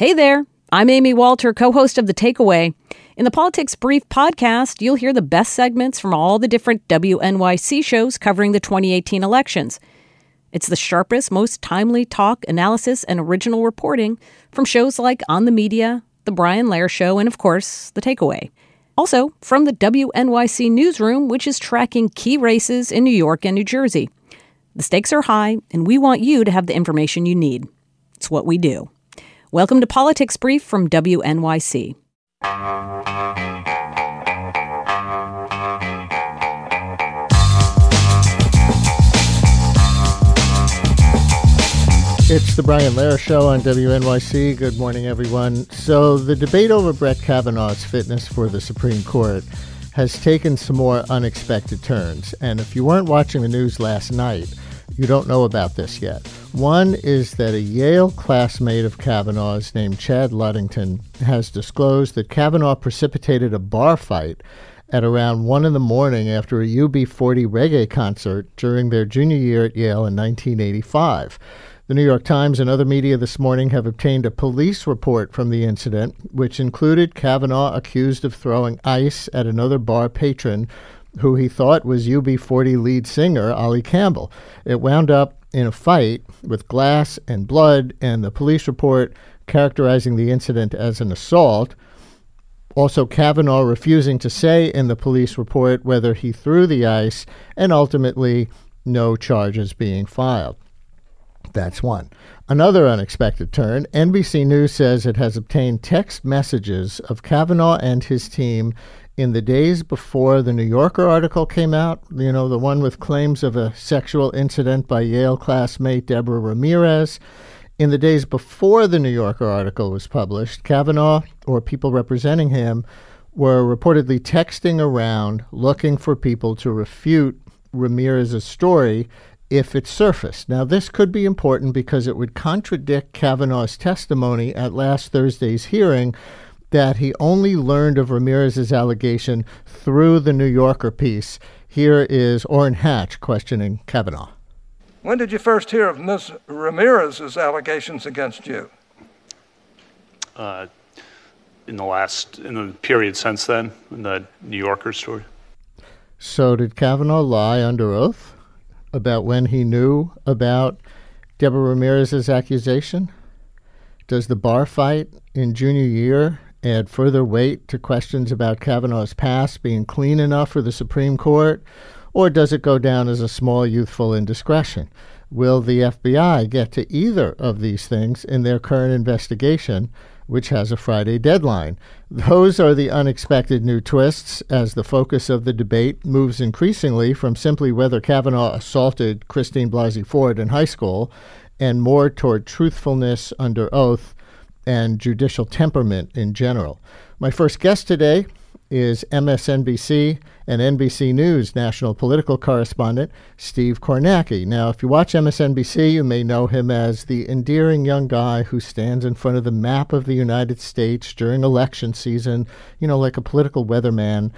Hey there, I'm Amy Walter, co host of The Takeaway. In the Politics Brief podcast, you'll hear the best segments from all the different WNYC shows covering the 2018 elections. It's the sharpest, most timely talk, analysis, and original reporting from shows like On the Media, The Brian Lehrer Show, and of course, The Takeaway. Also, from the WNYC Newsroom, which is tracking key races in New York and New Jersey. The stakes are high, and we want you to have the information you need. It's what we do. Welcome to Politics Brief from WNYC. It's the Brian Lehrer Show on WNYC. Good morning, everyone. So, the debate over Brett Kavanaugh's fitness for the Supreme Court has taken some more unexpected turns. And if you weren't watching the news last night, you don't know about this yet. One is that a Yale classmate of Kavanaugh's named Chad Ludington has disclosed that Kavanaugh precipitated a bar fight at around 1 in the morning after a UB40 reggae concert during their junior year at Yale in 1985. The New York Times and other media this morning have obtained a police report from the incident, which included Kavanaugh accused of throwing ice at another bar patron who he thought was UB40 lead singer Ali Campbell. It wound up in a fight with glass and blood, and the police report characterizing the incident as an assault. Also, Kavanaugh refusing to say in the police report whether he threw the ice, and ultimately, no charges being filed. That's one. Another unexpected turn NBC News says it has obtained text messages of Kavanaugh and his team in the days before the New Yorker article came out, you know, the one with claims of a sexual incident by Yale classmate Deborah Ramirez. In the days before the New Yorker article was published, Kavanaugh or people representing him were reportedly texting around looking for people to refute Ramirez's story if it surfaced. Now, this could be important because it would contradict Kavanaugh's testimony at last Thursday's hearing that he only learned of Ramirez's allegation through the New Yorker piece. Here is Orrin Hatch questioning Kavanaugh. When did you first hear of Ms. Ramirez's allegations against you? Uh, in the last, in the period since then, in the New Yorker story. So, did Kavanaugh lie under oath about when he knew about Deborah Ramirez's accusation? Does the bar fight in junior year add further weight to questions about Kavanaugh's past being clean enough for the Supreme Court, or does it go down as a small youthful indiscretion? Will the FBI get to either of these things in their current investigation, which has a Friday deadline? Those are the unexpected new twists as the focus of the debate moves increasingly from simply whether Kavanaugh assaulted Christine Blasey Ford in high school and more toward truthfulness under oath and judicial temperament in general. My first guest today is MSNBC and NBC News national political correspondent Steve Kornacki. Now, if you watch MSNBC, you may know him as the endearing young guy who stands in front of the map of the United States during election season, you know, like a political weatherman,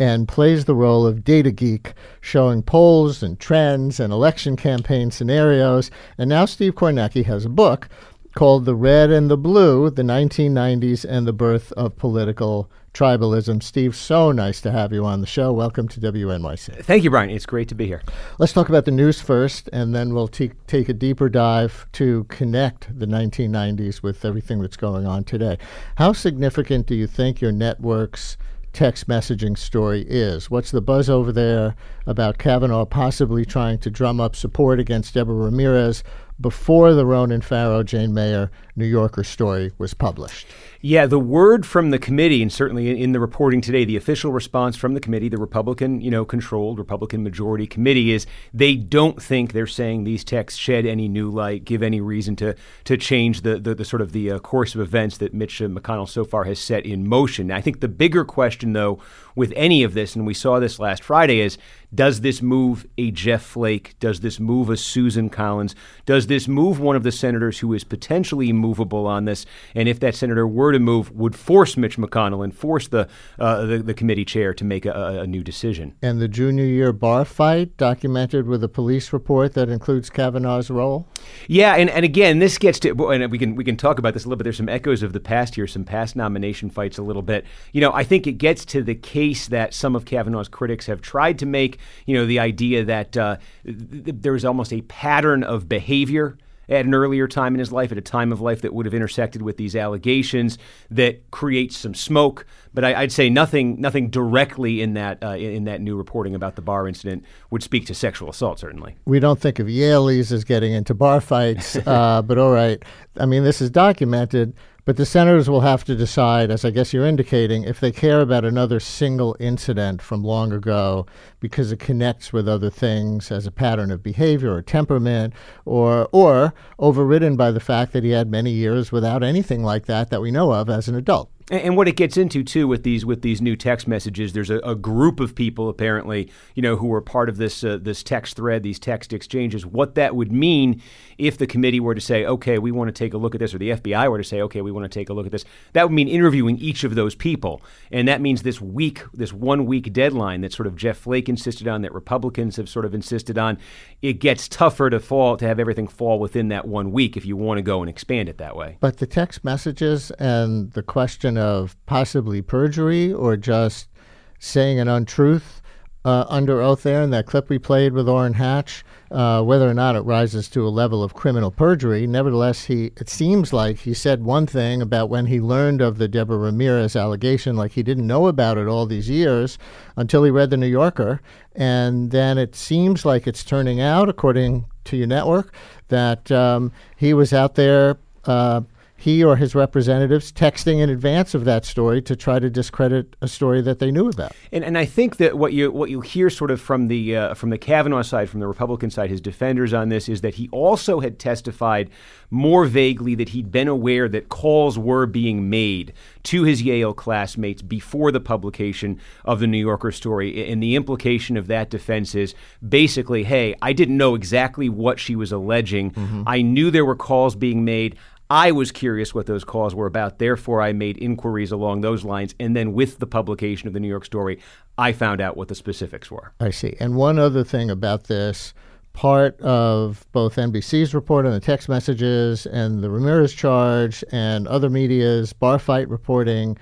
and plays the role of data geek, showing polls and trends and election campaign scenarios. And now Steve Kornacki has a book called The Red and the Blue The 1990s and the Birth of Political Tribalism. Steve, so nice to have you on the show. Welcome to WNYC. Thank you, Brian. It's great to be here. Let's talk about the news first, and then we'll t- take a deeper dive to connect the 1990s with everything that's going on today. How significant do you think your network's text messaging story is. What's the buzz over there about Kavanaugh possibly trying to drum up support against Deborah Ramirez before the Ronan Farrow, Jane Mayer, New Yorker story was published? Yeah, the word from the committee, and certainly in the reporting today, the official response from the committee, the Republican, you know, controlled Republican majority committee, is they don't think they're saying these texts shed any new light, give any reason to to change the the, the sort of the uh, course of events that Mitch McConnell so far has set in motion. I think the bigger question, though, with any of this, and we saw this last Friday, is Does this move a Jeff Flake? Does this move a Susan Collins? Does this move one of the senators who is potentially movable on this? And if that senator were to move, would force Mitch McConnell and force the uh, the, the, committee chair to make a, a, new decision. And the junior year bar fight documented with a police report that includes Kavanaugh's role. Yeah, and, and again, this gets to and we can we can talk about this a little bit. There's some echoes of the past here, some past nomination fights a little bit. You know, I think it gets to the case that some of Kavanaugh's critics have tried to make. You know, the idea that uh, th- there was almost a pattern of behavior at an earlier time in his life, at a time of life that would have intersected with these allegations that creates some smoke. But I, would say nothing, nothing directly in that uh, in that new reporting about the bar incident would speak to sexual assault. Certainly, we don't think of Yalies as getting into bar fights, uh, but all right. I mean, this is documented. But the senators will have to decide, as I guess you're indicating, if they care about another single incident from long ago because it connects with other things as a pattern of behavior or temperament, or or overridden by the fact that he had many years without anything like that that we know of as an adult. And, what it gets into too with these with these new text messages, there's a, a group of people apparently, you know, who were part of this uh, this text thread, these text exchanges. What that would mean if the committee were to say, okay, we want to take a look at this, or the FBI were to say, okay, we want to take a look at this, that would mean interviewing each of those people, and that means this week, this one week deadline that sort of Jeff Flake insisted on, that Republicans have sort of insisted on. It gets tougher to fall to have everything fall within that one week if you want to go and expand it that way. But the text messages and the question of possibly perjury or just saying an untruth uh, under oath there in that clip we played with Orrin Hatch, uh, whether or not it rises to a level of criminal perjury. Nevertheless, he it seems like he said one thing about when he learned of the Deborah Ramirez allegation, like he didn't know about it all these years until he read the New Yorker, and then it seems like it's turning out, according to your network, that um, he was out there. Uh, he or his representatives texting in advance of that story to try to discredit a story that they knew about. And, and I think that what you what you hear sort of from the uh, from the Kavanaugh side, from the Republican side, his defenders on this is that he also had testified more vaguely that he'd been aware that calls were being made to his Yale classmates before the publication of the New Yorker story. And the implication of that defense is basically, hey, I didn't know exactly what she was alleging. Mm-hmm. I knew there were calls being made. I was curious what those calls were about. Therefore, I made inquiries along those lines. And then with the publication of the New York story, I found out what the specifics were. I see. And one other thing about this part of both NBC's report on the text messages and the Ramirez charge and other media's bar fight reporting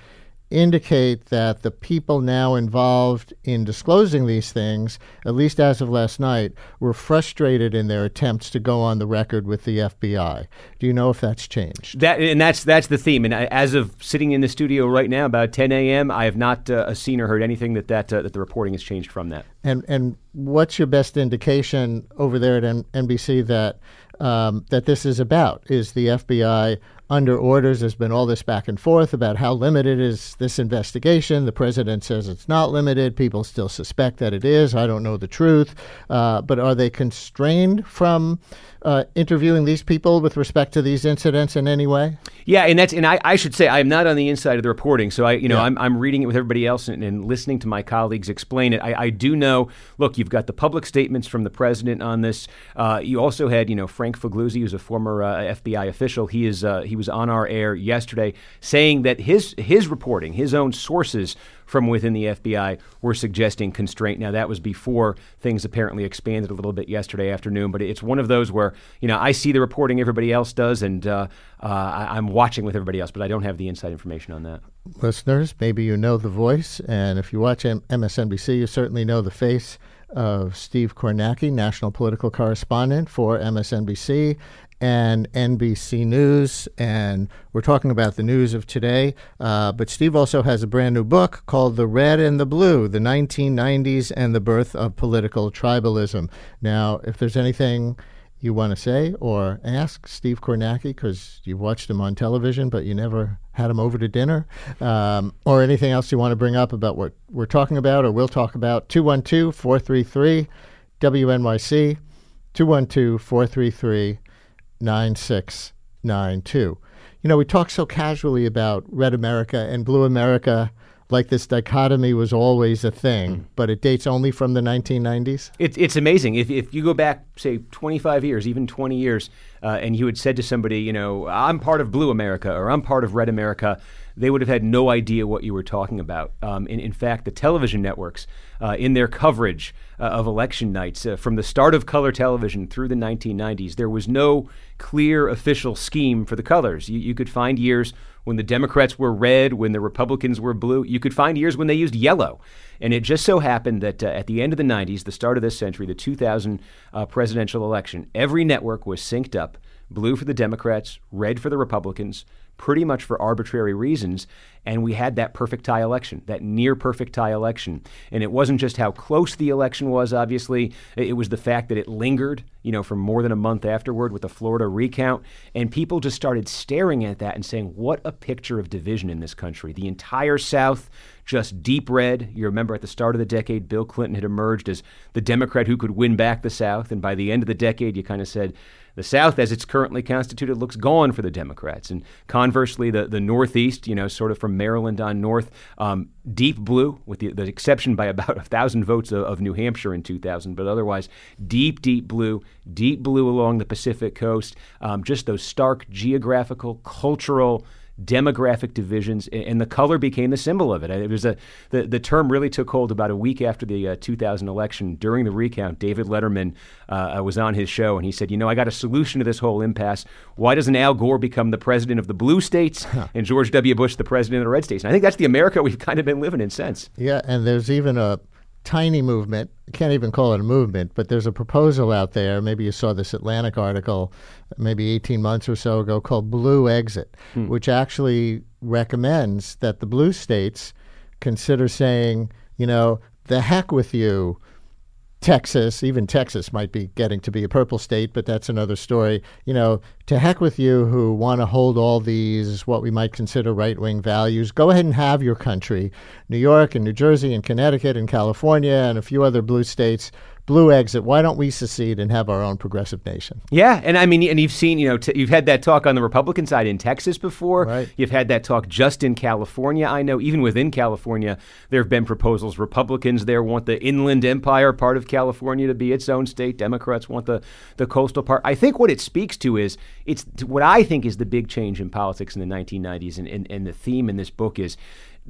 indicate that the people now involved in disclosing these things, at least as of last night, were frustrated in their attempts to go on the record with the FBI. Do you know if that's changed? That and that's that's the theme. And as of sitting in the studio right now, about 10 a.m., I have not uh, seen or heard anything that that uh, that the reporting has changed from that. And and what's your best indication over there at N- NBC that um, that this is about? Is the FBI under orders. There's been all this back and forth about how limited is this investigation. The president says it's not limited. People still suspect that it is. I don't know the truth. Uh, but are they constrained from uh, interviewing these people with respect to these incidents in any way? Yeah, and that's and I, I should say I am not on the inside of the reporting, so I you know yeah. I'm, I'm reading it with everybody else and, and listening to my colleagues explain it. I, I, do know. Look, you've got the public statements from the president on this. Uh, you also had you know Frank Figliuzzi, who's a former uh, FBI official. He is uh, he was on our air yesterday saying that his his reporting, his own sources from within the FBI were suggesting constraint. Now, that was before things apparently expanded a little bit yesterday afternoon, but it's one of those where, you know, I see the reporting everybody else does, and uh, uh, I, am watching with everybody else, but I don't have the inside information on that. Listeners, maybe you know the voice, and if you watch M- MSNBC, you certainly know the face of Steve Kornacki, national political correspondent for MSNBC, and NBC News, and we're talking about the news of today. Uh, but Steve also has a brand new book called The Red and the Blue The 1990s and the Birth of Political Tribalism. Now, if there's anything you want to say or ask Steve Kornacki, because you've watched him on television, but you never had him over to dinner, um, or anything else you want to bring up about what we're talking about or we'll talk about, 212 433 WNYC, 212 433 9692. You know, we talk so casually about Red America and Blue America like this dichotomy was always a thing, mm. but it dates only from the 1990s? It, it's amazing. If, if you go back, say, 25 years, even 20 years, uh, and you had said to somebody, you know, I'm part of Blue America or I'm part of Red America, they would have had no idea what you were talking about. Um, in, in, fact, the television networks, uh, in their coverage uh, of election nights, uh, from the start of color television through the 1990s, there was no clear official scheme for the colors. You, you could find years when the Democrats were red, when the Republicans were blue. You could find years when they used yellow. And it just so happened that uh, at the end of the 90s, the start of this century, the 2000 uh, presidential election, every network was synced up blue for the Democrats, red for the Republicans, pretty much for arbitrary reasons. And we had that perfect tie election, that near perfect tie election. And it wasn't just how close the election was, obviously, it was the fact that it lingered, you know, for more than a month afterward with the Florida recount. And people just started staring at that and saying, what a picture of division in this country. The entire South just deep red. You remember at the start of the decade, Bill Clinton had emerged as the Democrat who could win back the South. And by the end of the decade, you kind of said, the South, as it's currently constituted, looks gone for the Democrats. And conversely, the, the Northeast, you know, sort of from Maryland on north, um, deep blue, with the, the, exception by about a thousand votes of, of, New Hampshire in 2000, but otherwise deep, deep blue, deep blue along the Pacific coast. Um, just those stark geographical, cultural, demographic divisions, and the color became the symbol of it. It was a the, the term really took hold about a week after the uh, 2000 election. During the recount, David Letterman uh, was on his show, and he said, "You know, I got a solution to this whole impasse. Why doesn't Al Gore become the president of the blue states and George W. Bush the president of the red states?" And I think that's the America we've kind of been living in since. Yeah, and there's even a tiny movement. can't even call it a movement, but there's a proposal out there. Maybe you saw this Atlantic article maybe 18 months or so ago called Blue Exit, hmm. which actually recommends that the blue states consider saying, you know, the heck with you Texas, even Texas might be getting to be a purple state, but that's another story. You know, to heck with you who want to hold all these, what we might consider right wing values. Go ahead and have your country. New York and New Jersey and Connecticut and California and a few other blue states blue exit. Why don't we secede and have our own progressive nation? Yeah, and I mean, and you've seen, you know, t- you've had that talk on the Republican side in Texas before. Right. You've had that talk just in California. I know, even within California, there have been proposals. Republicans there want the Inland Empire part of California to be its own state. Democrats want the the coastal part. I think what it speaks to is it's what I think is the big change in politics in the 1990s, and, and, and the theme in this book is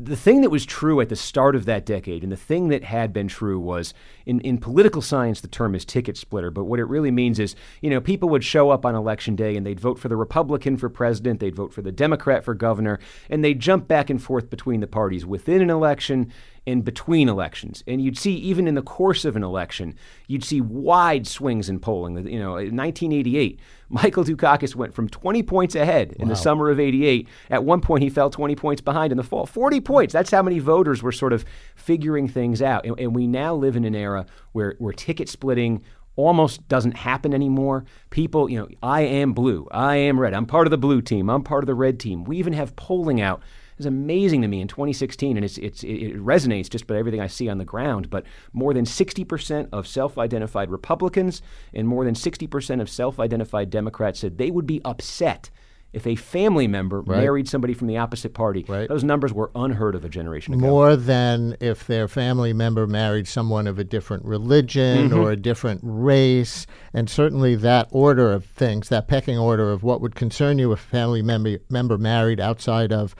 the thing that was true at the start of that decade, and the thing that had been true was in, in political science, the term is ticket splitter. But what it really means is, you know, people would show up on election day and they'd vote for the Republican for president, they'd vote for the Democrat for governor, and they'd jump back and forth between the parties within an election in between elections. And you'd see, even in the course of an election, you'd see wide swings in polling. You know, in 1988, Michael Dukakis went from 20 points ahead in wow. the summer of 88. At one point, he fell 20 points behind in the fall. 40 points. That's how many voters were sort of figuring things out. And, and we now live in an era where, where ticket splitting almost doesn't happen anymore. People, you know, I am blue, I am red, I'm part of the blue team, I'm part of the red team. We even have polling out is amazing to me in 2016, and it's, it's, it resonates just by everything I see on the ground. But more than 60% of self identified Republicans and more than 60% of self identified Democrats said they would be upset if a family member right. married somebody from the opposite party. Right. Those numbers were unheard of a generation ago. More than if their family member married someone of a different religion mm-hmm. or a different race. And certainly that order of things, that pecking order of what would concern you if a family member, member married outside of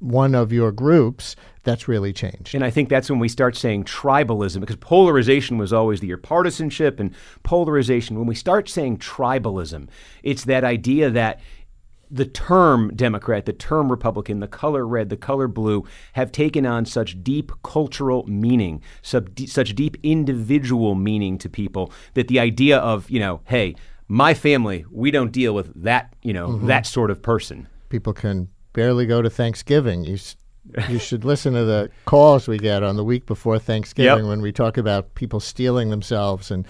one of your groups, that's really changed. And I think that's when we start saying tribalism, because polarization was always the your partisanship and polarization. When we start saying tribalism, it's that idea that the term Democrat, the term Republican, the color red, the color blue have taken on such deep cultural meaning, such deep individual meaning to people that the idea of, you know, hey, my family, we don't deal with that, you know, mm-hmm. that sort of person. People can barely go to Thanksgiving. You you should listen to the calls we get on the week before Thanksgiving yep. when we talk about people steeling themselves and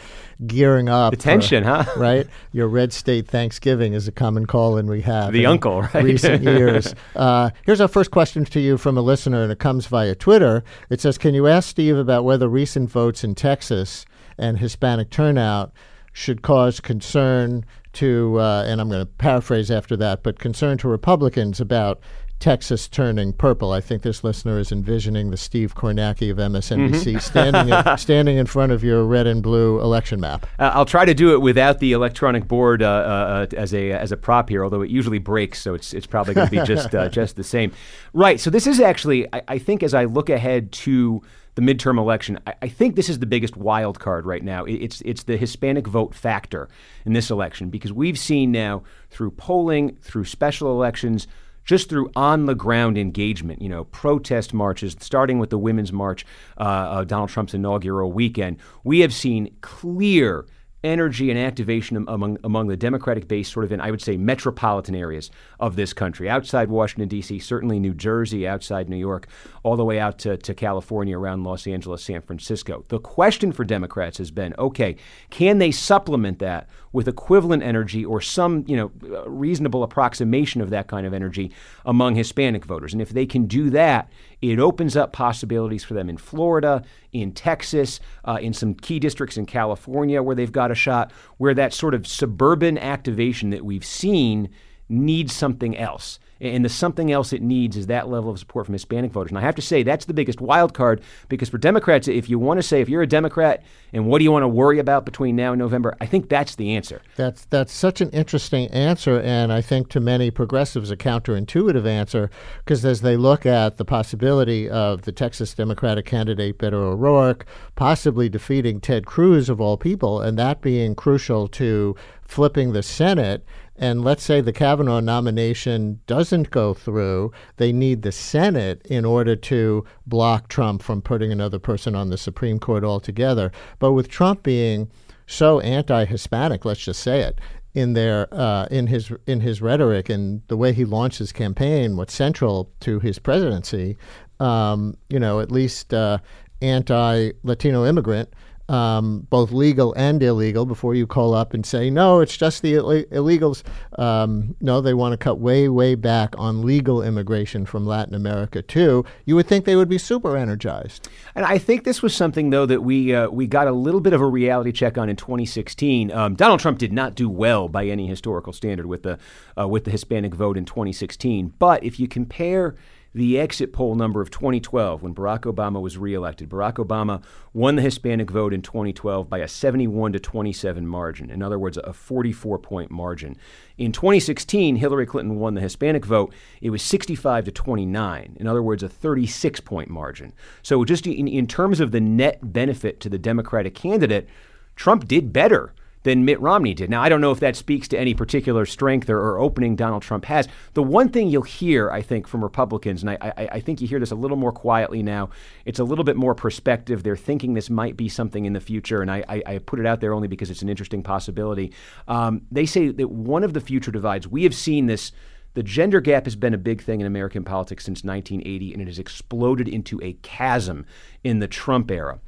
gearing up. The tension, for, huh? Right? Your red state Thanksgiving is a common call in we have. The uncle, right? Recent years. Uh, here's our first question to you from a listener, and it comes via Twitter. It says Can you ask Steve about whether recent votes in Texas and Hispanic turnout should cause concern to, uh, and I'm going to paraphrase after that, but concern to Republicans about Texas turning purple. I think this listener is envisioning the Steve Kornacki of MSNBC mm-hmm. standing in, standing in front of your red and blue election map. Uh, I'll try to do it without the electronic board uh, uh, as a as a prop here, although it usually breaks, so it's it's probably going to be just uh, just the same. Right. So this is actually, I, I, think, as I look ahead to the midterm election, I, I, think this is the biggest wild card right now. It, it's it's the Hispanic vote factor in this election because we've seen now through polling, through special elections just through on the ground engagement, you know, protest marches, starting with the Women's March, uh, Donald Trump's inaugural weekend, we have seen clear energy and activation among among the Democratic base, sort of in I would say metropolitan areas of this country, outside Washington D.C., certainly New Jersey, outside New York, all the way out to, to California, around Los Angeles, San Francisco. The question for Democrats has been, okay, can they supplement that with equivalent energy or some you know uh, reasonable approximation of that kind of energy among Hispanic voters? And if they can do that, it opens up possibilities for them in Florida, in Texas, uh, in some key districts in California where they've got a shot, where that sort of suburban activation that we've seen needs something else. And the something else it needs is that level of support from Hispanic voters. And I have to say, that's the biggest wild card because for Democrats, if you want to say, if you're a Democrat and what do you want to worry about between now and November, I think that's the answer. That's, that's such an interesting answer. And I think to many progressives, a counterintuitive answer because as they look at the possibility of the Texas Democratic candidate, Beto O'Rourke, possibly defeating Ted Cruz of all people, and that being crucial to flipping the Senate and let's say the Kavanaugh nomination doesn't go through, they need the Senate in order to block Trump from putting another person on the Supreme Court altogether. But with Trump being so anti-Hispanic, let's just say it, in their uh, in his in his rhetoric and the way he launched his campaign, what's central to his presidency, um, you know, at least uh, anti-Latino immigrant um, both legal and illegal before you call up and say, no, it's just the Ill- illegals. Um, no, they want to cut way, way back on legal immigration from Latin America, too. You would think they would be super energized. And I think this was something, though, that we, uh, we got a little bit of a reality check on in 2016. Um, Donald Trump did not do well by any historical standard with the, uh, with the Hispanic vote in 2016. But if you compare the exit poll number of 2012 when Barack Obama was reelected. Barack Obama won the Hispanic vote in 2012 by a 71 to 27 margin. In other words, a 44 point margin. In 2016, Hillary Clinton won the Hispanic vote. It was 65 to 29. In other words, a 36 point margin. So, just in, in terms of the net benefit to the Democratic candidate, Trump did better than Mitt Romney did. Now, I don't know if that speaks to any particular strength or, or opening Donald Trump has. The one thing you'll hear, I think, from Republicans, and I, I, I, think you hear this a little more quietly now, it's a little bit more perspective. They're thinking this might be something in the future, and I, I put it out there only because it's an interesting possibility. Um, they say that one of the future divides, we have seen this. The gender gap has been a big thing in American politics since 1980, and it has exploded into a chasm in the Trump era.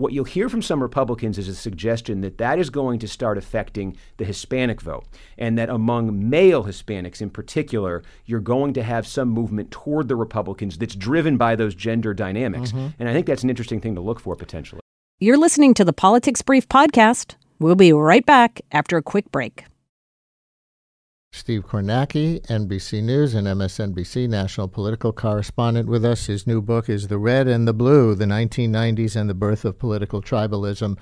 What you'll hear from some Republicans is a suggestion that that is going to start affecting the Hispanic vote, and that among male Hispanics in particular, you're going to have some movement toward the Republicans that's driven by those gender dynamics. Mm-hmm. And I think that's an interesting thing to look for potentially. You're listening to the Politics Brief podcast. We'll be right back after a quick break. Steve Kornacki, NBC News and MSNBC national political correspondent with us. His new book is The Red and the Blue The 1990s and the Birth of Political Tribalism.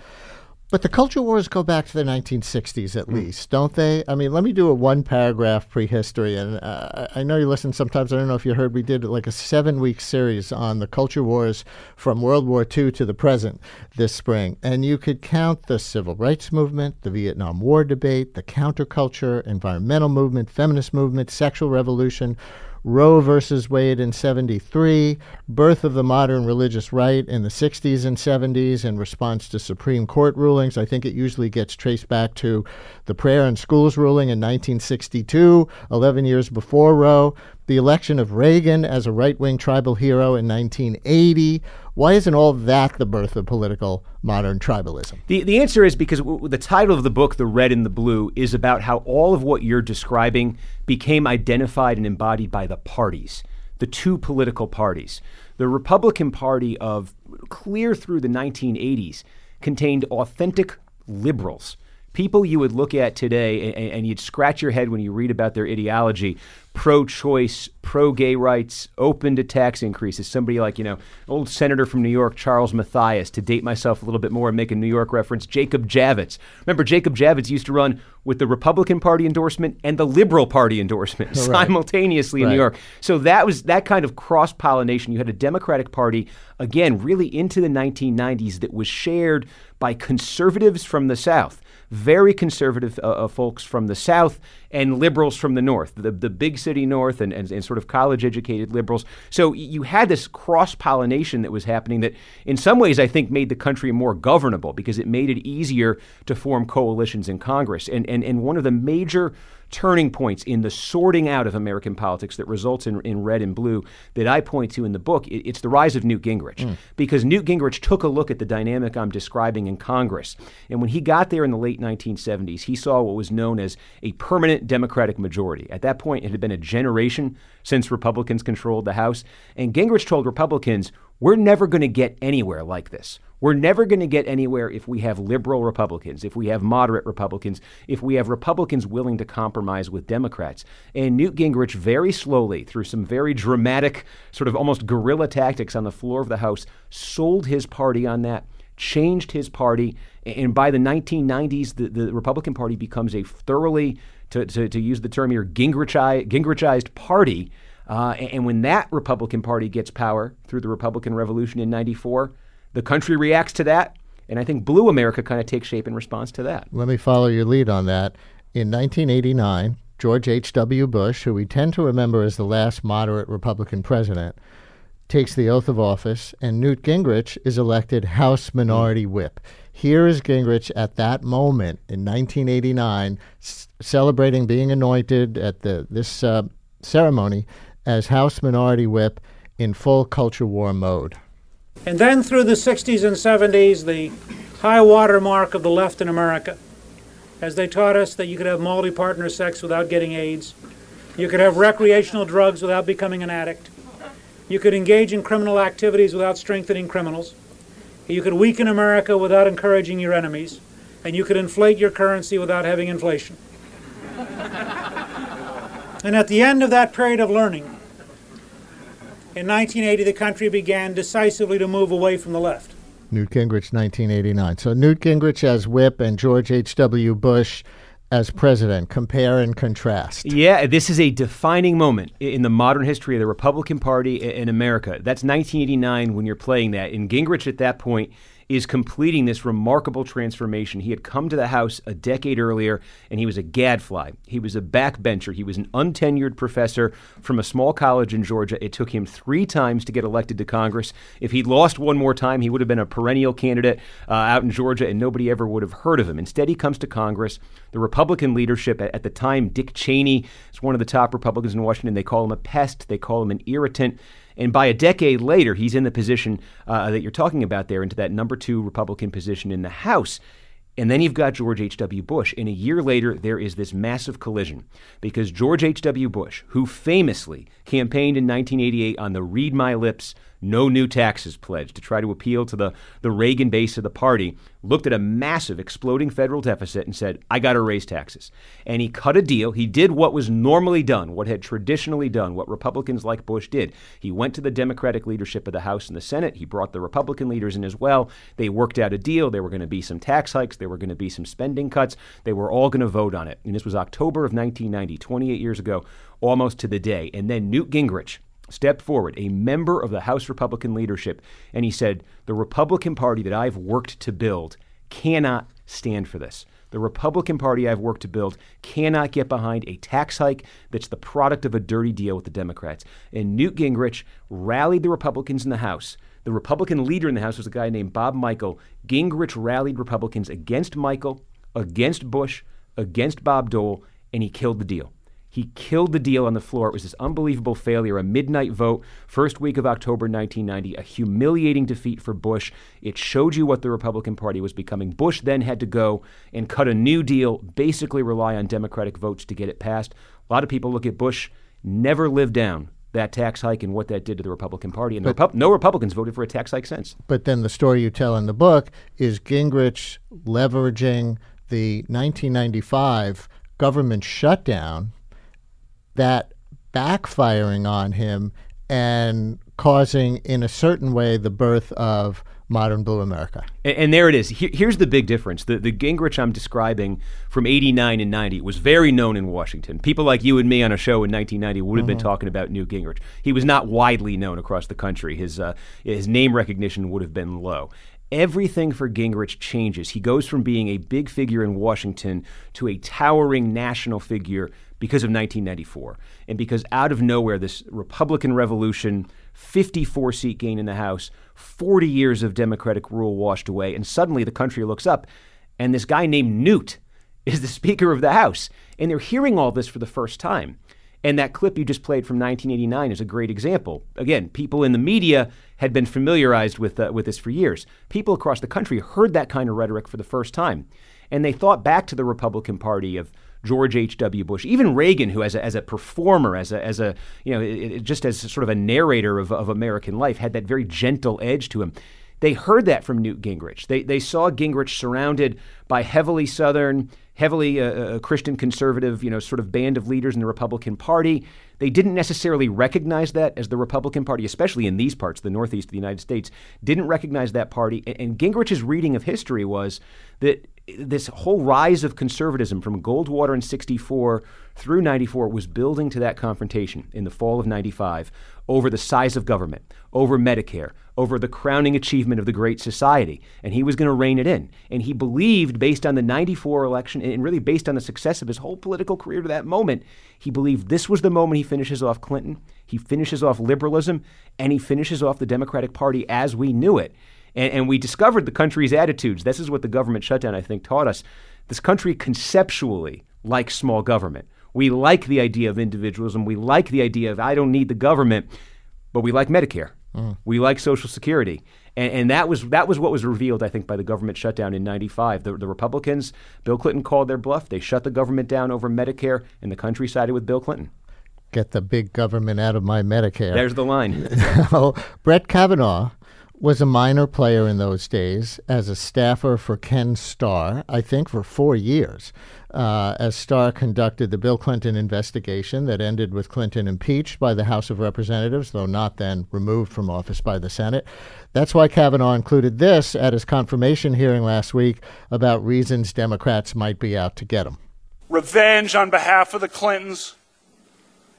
But the culture wars go back to the 1960s at mm. least, don't they? I mean, let me do a one paragraph prehistory. And uh, I know you listen sometimes. I don't know if you heard, we did like a seven week series on the culture wars from World War II to the present this spring. And you could count the civil rights movement, the Vietnam War debate, the counterculture, environmental movement, feminist movement, sexual revolution, Roe versus Wade in 73, birth of the modern religious right in the 60s and 70s in response to Supreme Court rulings. I think it usually gets traced back to the prayer in schools ruling in 1962, 11 years before Roe, the election of Reagan as a right wing tribal hero in 1980. Why isn't all that the birth of political modern tribalism? The, the answer is because w- the title of the book, The Red and the Blue, is about how all of what you're describing became identified and embodied by the parties, the two political parties. The Republican Party of clear through the 1980s contained authentic liberals people you would look at today and, and you'd scratch your head when you read about their ideology pro choice, pro gay rights, open to tax increases. Somebody like, you know, old senator from New York, Charles Mathias, to date myself a little bit more and make a New York reference, Jacob Javits. Remember, Jacob Javits used to run with the Republican Party endorsement and the Liberal Party endorsement Oh, right. simultaneously in New York. So that was that kind of cross pollination. You had a Democratic Party, again, really into the 1990s that was shared by conservatives from the South. Very conservative uh, uh, folks from the South and liberals from the North, the, the big city North and, and, and sort of college educated liberals. So you had this cross pollination that was happening that, in some ways, I think made the country more governable because it made it easier to form coalitions in Congress. And, and, and one of the major turning points in the sorting out of American politics that results in, in red and blue that I point to in the book, it- it's the rise of Newt Gingrich. Mm. Because Newt Gingrich took a look at the dynamic I'm describing in Congress. And when he got there in the late 1970s, he saw what was known as a permanent Democratic majority. At that point, it had been a generation since Republicans controlled the House. And Gingrich told Republicans, we're never going to get anywhere like this. We're never going to get anywhere if we have liberal Republicans, if we have moderate Republicans, if we have Republicans willing to compromise with Democrats. And Newt Gingrich, very slowly, through some very dramatic, sort of almost guerrilla tactics on the floor of the House, sold his party on that, changed his party. And by the 1990s, the, the Republican Party becomes a thoroughly, to, to, to use the term here, Gingrichi, Gingrichized party. Uh, and when that Republican Party gets power through the Republican Revolution in 94, the country reacts to that. And I think Blue America kind of takes shape in response to that. Let me follow your lead on that. In 1989, George H.W. Bush, who we tend to remember as the last moderate Republican president, takes the oath of office, and Newt Gingrich is elected House Minority Whip. Here is Gingrich at that moment in 1989, s- celebrating being anointed at the this uh, ceremony as House Minority Whip in full culture war mode. And then through the 60s and 70s, the high water mark of the left in America, as they taught us that you could have multi partner sex without getting AIDS, you could have recreational drugs without becoming an addict, you could engage in criminal activities without strengthening criminals, you could weaken America without encouraging your enemies, and you could inflate your currency without having inflation. and at the end of that period of learning, in 1980, the country began decisively to move away from the left. Newt Gingrich, 1989. So Newt Gingrich as whip and George H.W. Bush as president. Compare and contrast. Yeah, this is a defining moment in the modern history of the Republican Party in America. That's 1989 when you're playing that. And Gingrich at that point is completing this remarkable transformation. He had come to the House a decade earlier, and he was a gadfly. He was a backbencher. He was an untenured professor from a small college in Georgia. It took him three times to get elected to Congress. If he'd lost one more time, he would have been a perennial candidate uh, out in Georgia, and nobody ever would have heard of him. Instead, he comes to Congress. The Republican leadership at, at the time, Dick Cheney, is one of the top Republicans in Washington. They call him a pest. They call him an irritant. And by a decade later, he's in the position uh, that you're talking about there, into that number two Republican position in the House. And then you've got George H.W. Bush. And a year later, there is this massive collision because George H.W. Bush, who famously campaigned in 1988 on the Read My Lips, no new taxes pledge to try to appeal to the, the Reagan base of the party, looked at a massive exploding federal deficit and said, I got to raise taxes. And he cut a deal. He did what was normally done, what had traditionally done, what Republicans like Bush did. He went to the Democratic leadership of the House and the Senate. He brought the Republican leaders in as well. They worked out a deal. There were going to be some tax hikes. There were going to be some spending cuts. They were all going to vote on it. And this was October of 1990, 28 years ago, almost to the day. And then Newt Gingrich stepped forward, a member of the House Republican leadership, and he said, The Republican Party that I've worked to build cannot stand for this. The Republican Party I've worked to build cannot get behind a tax hike that's the product of a dirty deal with the Democrats. And Newt Gingrich rallied the Republicans in the House. The Republican leader in the House was a guy named Bob Michel. Gingrich rallied Republicans against Michel, against Bush, against Bob Dole, and he killed the deal. He killed the deal on the floor. It was this unbelievable failure, a midnight vote, first week of October 1990, a humiliating defeat for Bush. It showed you what the Republican Party was becoming. Bush then had to go and cut a new deal, basically rely on Democratic votes to get it passed. A lot of people look at Bush, never lived down that tax hike and what that did to the Republican Party. And the Repu- no Republicans voted for a tax hike since. But then the story you tell in the book is Gingrich leveraging the 1995 government shutdown, that backfiring on him and causing, in a certain way, the birth of modern blue America. And, and there it is. Here, here's the big difference. The, the Gingrich I'm describing from 89 and 90 was very known in Washington. People like you and me on a show in 1990 would have been talking about Newt Gingrich. He was not widely known across the country. His, uh, his name recognition would have been low. Everything for Gingrich changes. He goes from being a big figure in Washington to a towering national figure because of 1994. And because out of nowhere, this Republican revolution, 54 seat gain in the House, 40 years of Democratic rule washed away, and suddenly the country looks up, and this guy named Newt is the Speaker of the House. And they're hearing all this for the first time. And that clip you just played from 1989 is a great example. Again, people in the media had been familiarized with, uh, with this for years. People across the country heard that kind of rhetoric for the first time. And they thought back to the Republican Party of George H.W. Bush, even Reagan, who as a, as a performer, as a, as a you know, it, it, just as sort of a narrator of, of American life, had that very gentle edge to him. They heard that from Newt Gingrich. They, they saw Gingrich surrounded by heavily Southern, heavily uh, uh, Christian conservative, you know, sort of band of leaders in the Republican Party. They didn't necessarily recognize that as the Republican Party, especially in these parts, the Northeast of the United States, didn't recognize that party. And, and Gingrich's reading of history was that this whole rise of conservatism from Goldwater in 64 through 94 was building to that confrontation in the fall of 95 over the size of government, over Medicare, over the crowning achievement of the Great Society. And he was going to rein it in. And he believed, based on the 94 election and really based on the success of his whole political career to that moment, he believed this was the moment he finishes off Clinton, he finishes off liberalism, and he finishes off the Democratic Party as we knew it. And, and we discovered the country's attitudes. This is what the government shutdown, I think, taught us. This country conceptually likes small government. We like the idea of individualism. We like the idea of I don't need the government, but we like Medicare. Mm. We like Social Security. And, and, that was that was what was revealed, I think, by the government shutdown in '95. The, the, Republicans, Bill Clinton called their bluff. They shut the government down over Medicare, and the country sided with Bill Clinton. Get the big government out of my Medicare. There's the line. Brett Kavanaugh was a minor player in those days as a staffer for Ken Starr, I think for four years, uh, as Starr conducted the Bill Clinton investigation that ended with Clinton impeached by the House of Representatives, though not then removed from office by the Senate. That's why Kavanaugh included this at his confirmation hearing last week about reasons Democrats might be out to get him. Revenge on behalf of the Clintons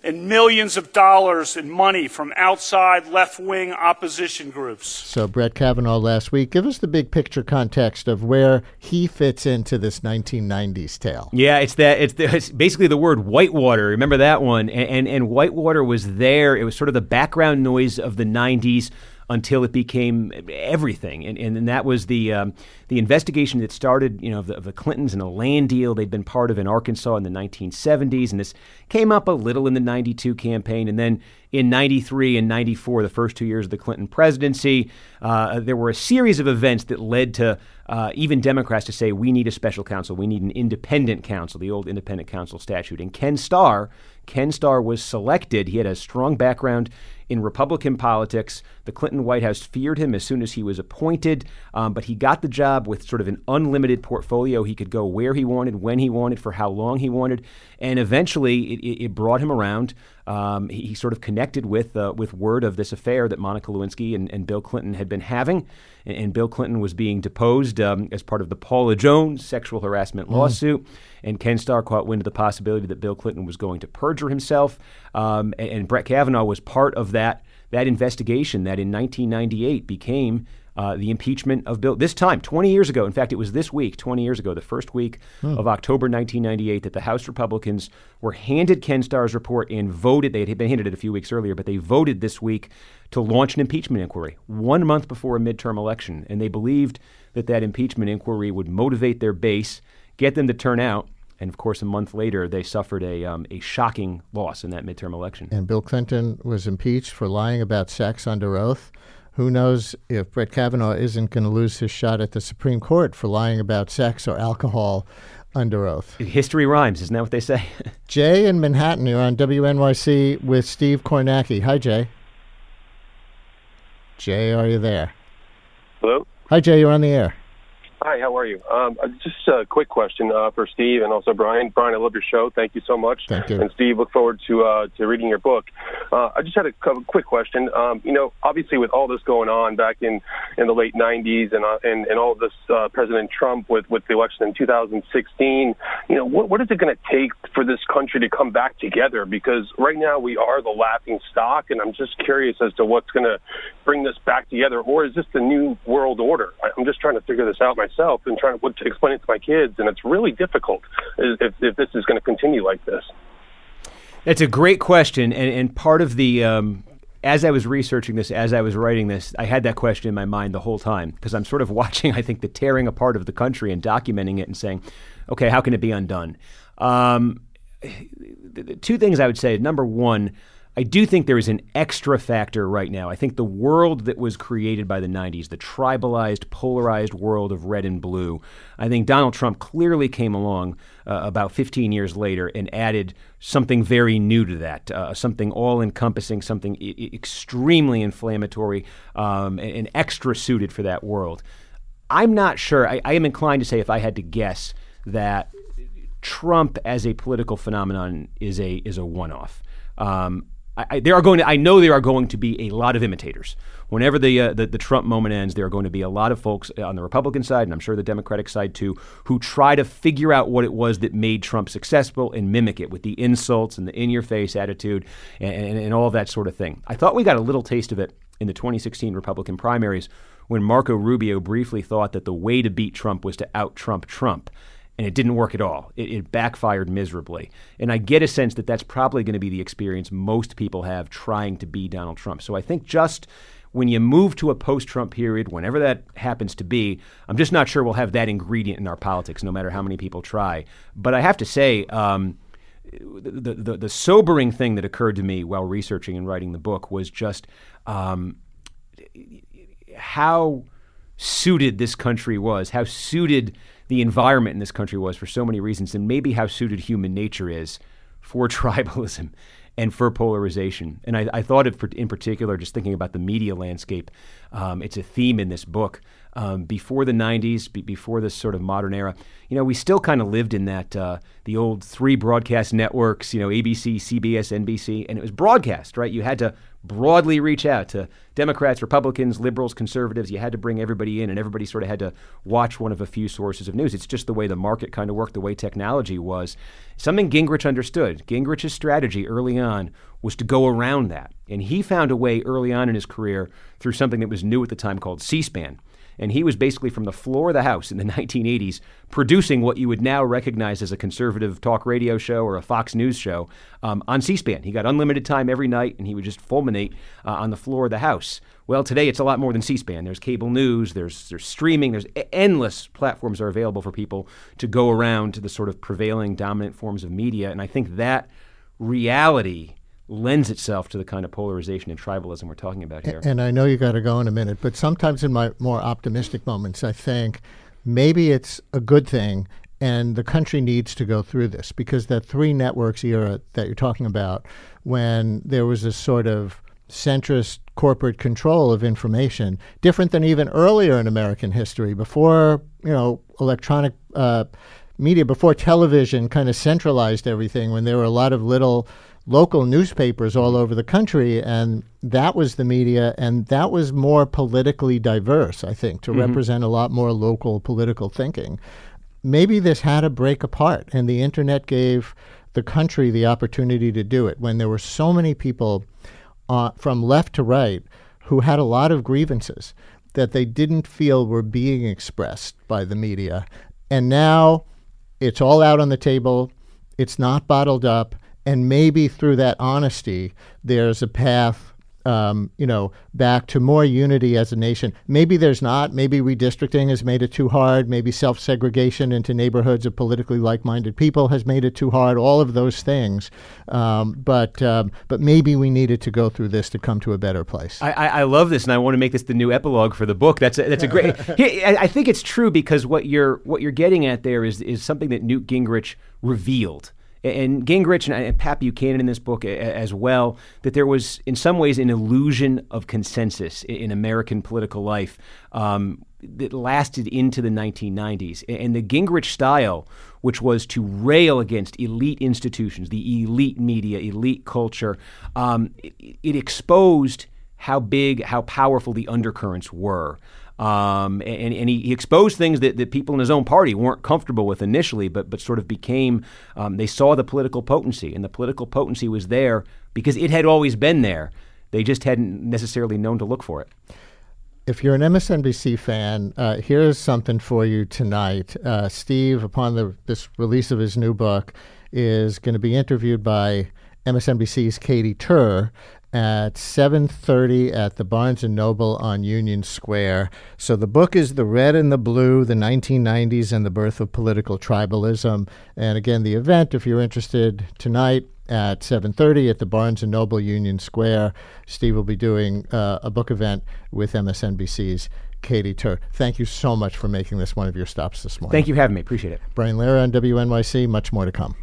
and millions of dollars in money from outside left wing opposition groups. So, Brett Kavanaugh last week, give us the big picture context of where he fits into this 1990s tale. Yeah, it's that it's, the, it's basically the word whitewater. Remember that one? And, and, and whitewater was there. It was sort of the background noise of the 90s until it became everything. And, and, and that was the um, the investigation that started, you know, of the, of the, Clintons and a land deal they'd been part of in Arkansas in the 1970s. And this came up a little in the 92 campaign. And then in 93 and 94, the first two years of the Clinton presidency, uh, there were a series of events that led to uh, even Democrats to say, we need a special counsel. We need an independent counsel, the old independent counsel statute. And Ken Starr, Ken Starr was selected. He had a strong background in Republican politics. The Clinton White House feared him as soon as he was appointed, um, but he got the job with sort of an unlimited portfolio. He could go where he wanted, when he wanted, for how long he wanted, and eventually it, it brought him around. Um, he, he, sort of connected with uh, with word of this affair that Monica Lewinsky and, and Bill Clinton had been having, and, and Bill Clinton was being deposed um, as part of the Paula Jones sexual harassment mm. lawsuit. And Ken Starr caught wind of the possibility that Bill Clinton was going to perjure himself, um, and, and Brett Kavanaugh was part of that that investigation that in 1998 became uh, the impeachment of Bill. This time, 20 years ago, in fact, it was this week, 20 years ago, the first week hmm. of October 1998, that the House Republicans were handed Ken Starr's report and voted. They had been handed it a few weeks earlier, but they voted this week to launch an impeachment inquiry one month before a midterm election. And they believed that that impeachment inquiry would motivate their base, get them to turn out. And of course, a month later, they suffered a, um, a shocking loss in that midterm election. And Bill Clinton was impeached for lying about sex under oath. Who knows if Brett Kavanaugh isn't going to lose his shot at the Supreme Court for lying about sex or alcohol under oath? History rhymes, isn't that what they say? Jay in Manhattan, you're on WNYC with Steve Kornacki. Hi, Jay. Jay, are you there? Hello? Hi, Jay, you're on the air. Hi, how are you? Um, uh, just a quick question uh, for Steve and also Brian. Brian, I love your show. Thank you so much. Thank you. And Steve, look forward to uh, to reading your book. Uh, I just had a quick question. Um, you know, obviously with all this going on back in, in the late '90s and uh, and, and all this, uh, President Trump with with the election in 2016. You know, what what is it going to take for this country to come back together? Because right now we are the laughing stock, and I'm just curious as to what's going to bring this back together, or is this the new world order? I'm just trying to figure this out myself myself and trying to, to explain it to my kids, and it's really difficult if, if this is going to continue like this. That's a great question, and, and part of the um, as I was researching this, as I was writing this, I had that question in my mind the whole time because I'm sort of watching, I think, the tearing apart of the country and documenting it and saying, okay, how can it be undone? Um, two things I would say. Number one, I do think there is an extra factor right now. I think the world that was created by the 90s, the tribalized, polarized world of red and blue, I think Donald Trump clearly came along uh, about 15 years later and added something very new to that, uh, something all encompassing, something I- extremely inflammatory um, and, and, extra suited for that world. I'm not sure. I, I am inclined to say, if I had to guess, that Trump as a political phenomenon is a is a one off. Um, I, there are going to, I know there are going to be a lot of imitators. Whenever the, uh, the, the Trump moment ends, there are going to be a lot of folks on the Republican side, and I'm sure the Democratic side too, who try to figure out what it was that made Trump successful and mimic it with the insults and the in-your-face attitude and, and, and all that sort of thing. I thought we got a little taste of it in the 2016 Republican primaries when Marco Rubio briefly thought that the way to beat Trump was to out Trump Trump and it didn't work at all. It, it, backfired miserably. And I get a sense that that's probably going to be the experience most people have trying to be Donald Trump. So I think just when you move to a post Trump period, whenever that happens to be, I'm just not sure we'll have that ingredient in our politics, no matter how many people try. But I have to say, um, the, the, the, sobering thing that occurred to me while researching and writing the book was just um, how suited this country was, how suited the environment in this country was for so many reasons, and maybe how suited human nature is for tribalism and for polarization. And I, I thought of, in particular, just thinking about the media landscape, um, it's a theme in this book. Um, before the 90s, be, before this sort of modern era, you know, we still kind of lived in that, uh, the old three broadcast networks, you know, ABC, CBS, NBC, and it was broadcast, right? You had to broadly reach out to Democrats, Republicans, liberals, conservatives. You had to bring everybody in, and everybody sort of had to watch one of a few sources of news. It's just the way the market kind of worked, the way technology was. Something Gingrich understood. Gingrich's strategy early on was to go around that. And he found a way early on in his career through something that was new at the time called C SPAN and he was basically from the floor of the House in the 1980s producing what you would now recognize as a conservative talk radio show or a Fox News show um, on C SPAN. He got unlimited time every night, and he would just fulminate uh, on the floor of the House. Well, today it's a lot more than C SPAN. There's cable news, there's, there's streaming, there's endless platforms are available for people to go around to the sort of prevailing dominant forms of media. And I think that reality lends itself to the kind of polarization and tribalism we're talking about here. And I know you got to go in a minute, but sometimes in my more optimistic moments, I think maybe it's a good thing and the country needs to go through this because that three networks era that you're talking about, when there was this sort of centrist corporate control of information, different than even earlier in American history, before you know electronic uh, media, before television kind of centralized everything, when there were a lot of little local newspapers all over the country, and that was the media, and that was more politically diverse, I think, to mm-hmm. represent a lot more local political thinking. Maybe this had to break apart, and the internet gave the country the opportunity to do it when there were so many people uh, from left to right who had a lot of grievances that they didn't feel were being expressed by the media. And now it's all out on the table, it's not bottled up, and maybe through that honesty, there's a path, um, you know, back to more unity as a nation. Maybe there's not. Maybe redistricting has made it too hard. Maybe self-segregation into neighborhoods of politically like-minded people has made it too hard. All of those things, um, but um, but maybe we needed to go through this to come to a better place. I, I, I love this, and I want to make this the new epilogue for the book. That's a, that's a great. I think it's true because what you're what you're getting at there is is something that Newt Gingrich revealed and Gingrich and, Pat Buchanan in this book as well, that there was, in some ways, an illusion of consensus in American political life um, that lasted into the 1990s. And the Gingrich style, which was to rail against elite institutions, the elite media, elite culture, um, it, it exposed how big, how powerful the undercurrents were. Um, and, and he, exposed things that, that people in his own party weren't comfortable with initially, but, but sort of became, um, they saw the political potency, and the political potency was there because it had always been there. They just hadn't necessarily known to look for it. If you're an MSNBC fan, uh, here's something for you tonight. Uh, Steve, upon the, this release of his new book, is going to be interviewed by MSNBC's Katie Tur, at 7:30 at the Barnes and Noble on Union Square. So the book is The Red and the Blue: The 1990s and the Birth of Political Tribalism. And again, the event if you're interested tonight at 7:30 at the Barnes and Noble Union Square. Steve will be doing uh, a book event with MSNBC's Katie Tur. Thank you so much for making this one of your stops this morning. Thank you for having me. Appreciate it. Brian Lehrer on WNYC. Much more to come.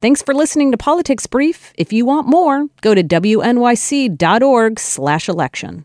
Thanks for listening to Politics Brief. If you want more, go to wnyc.org/election.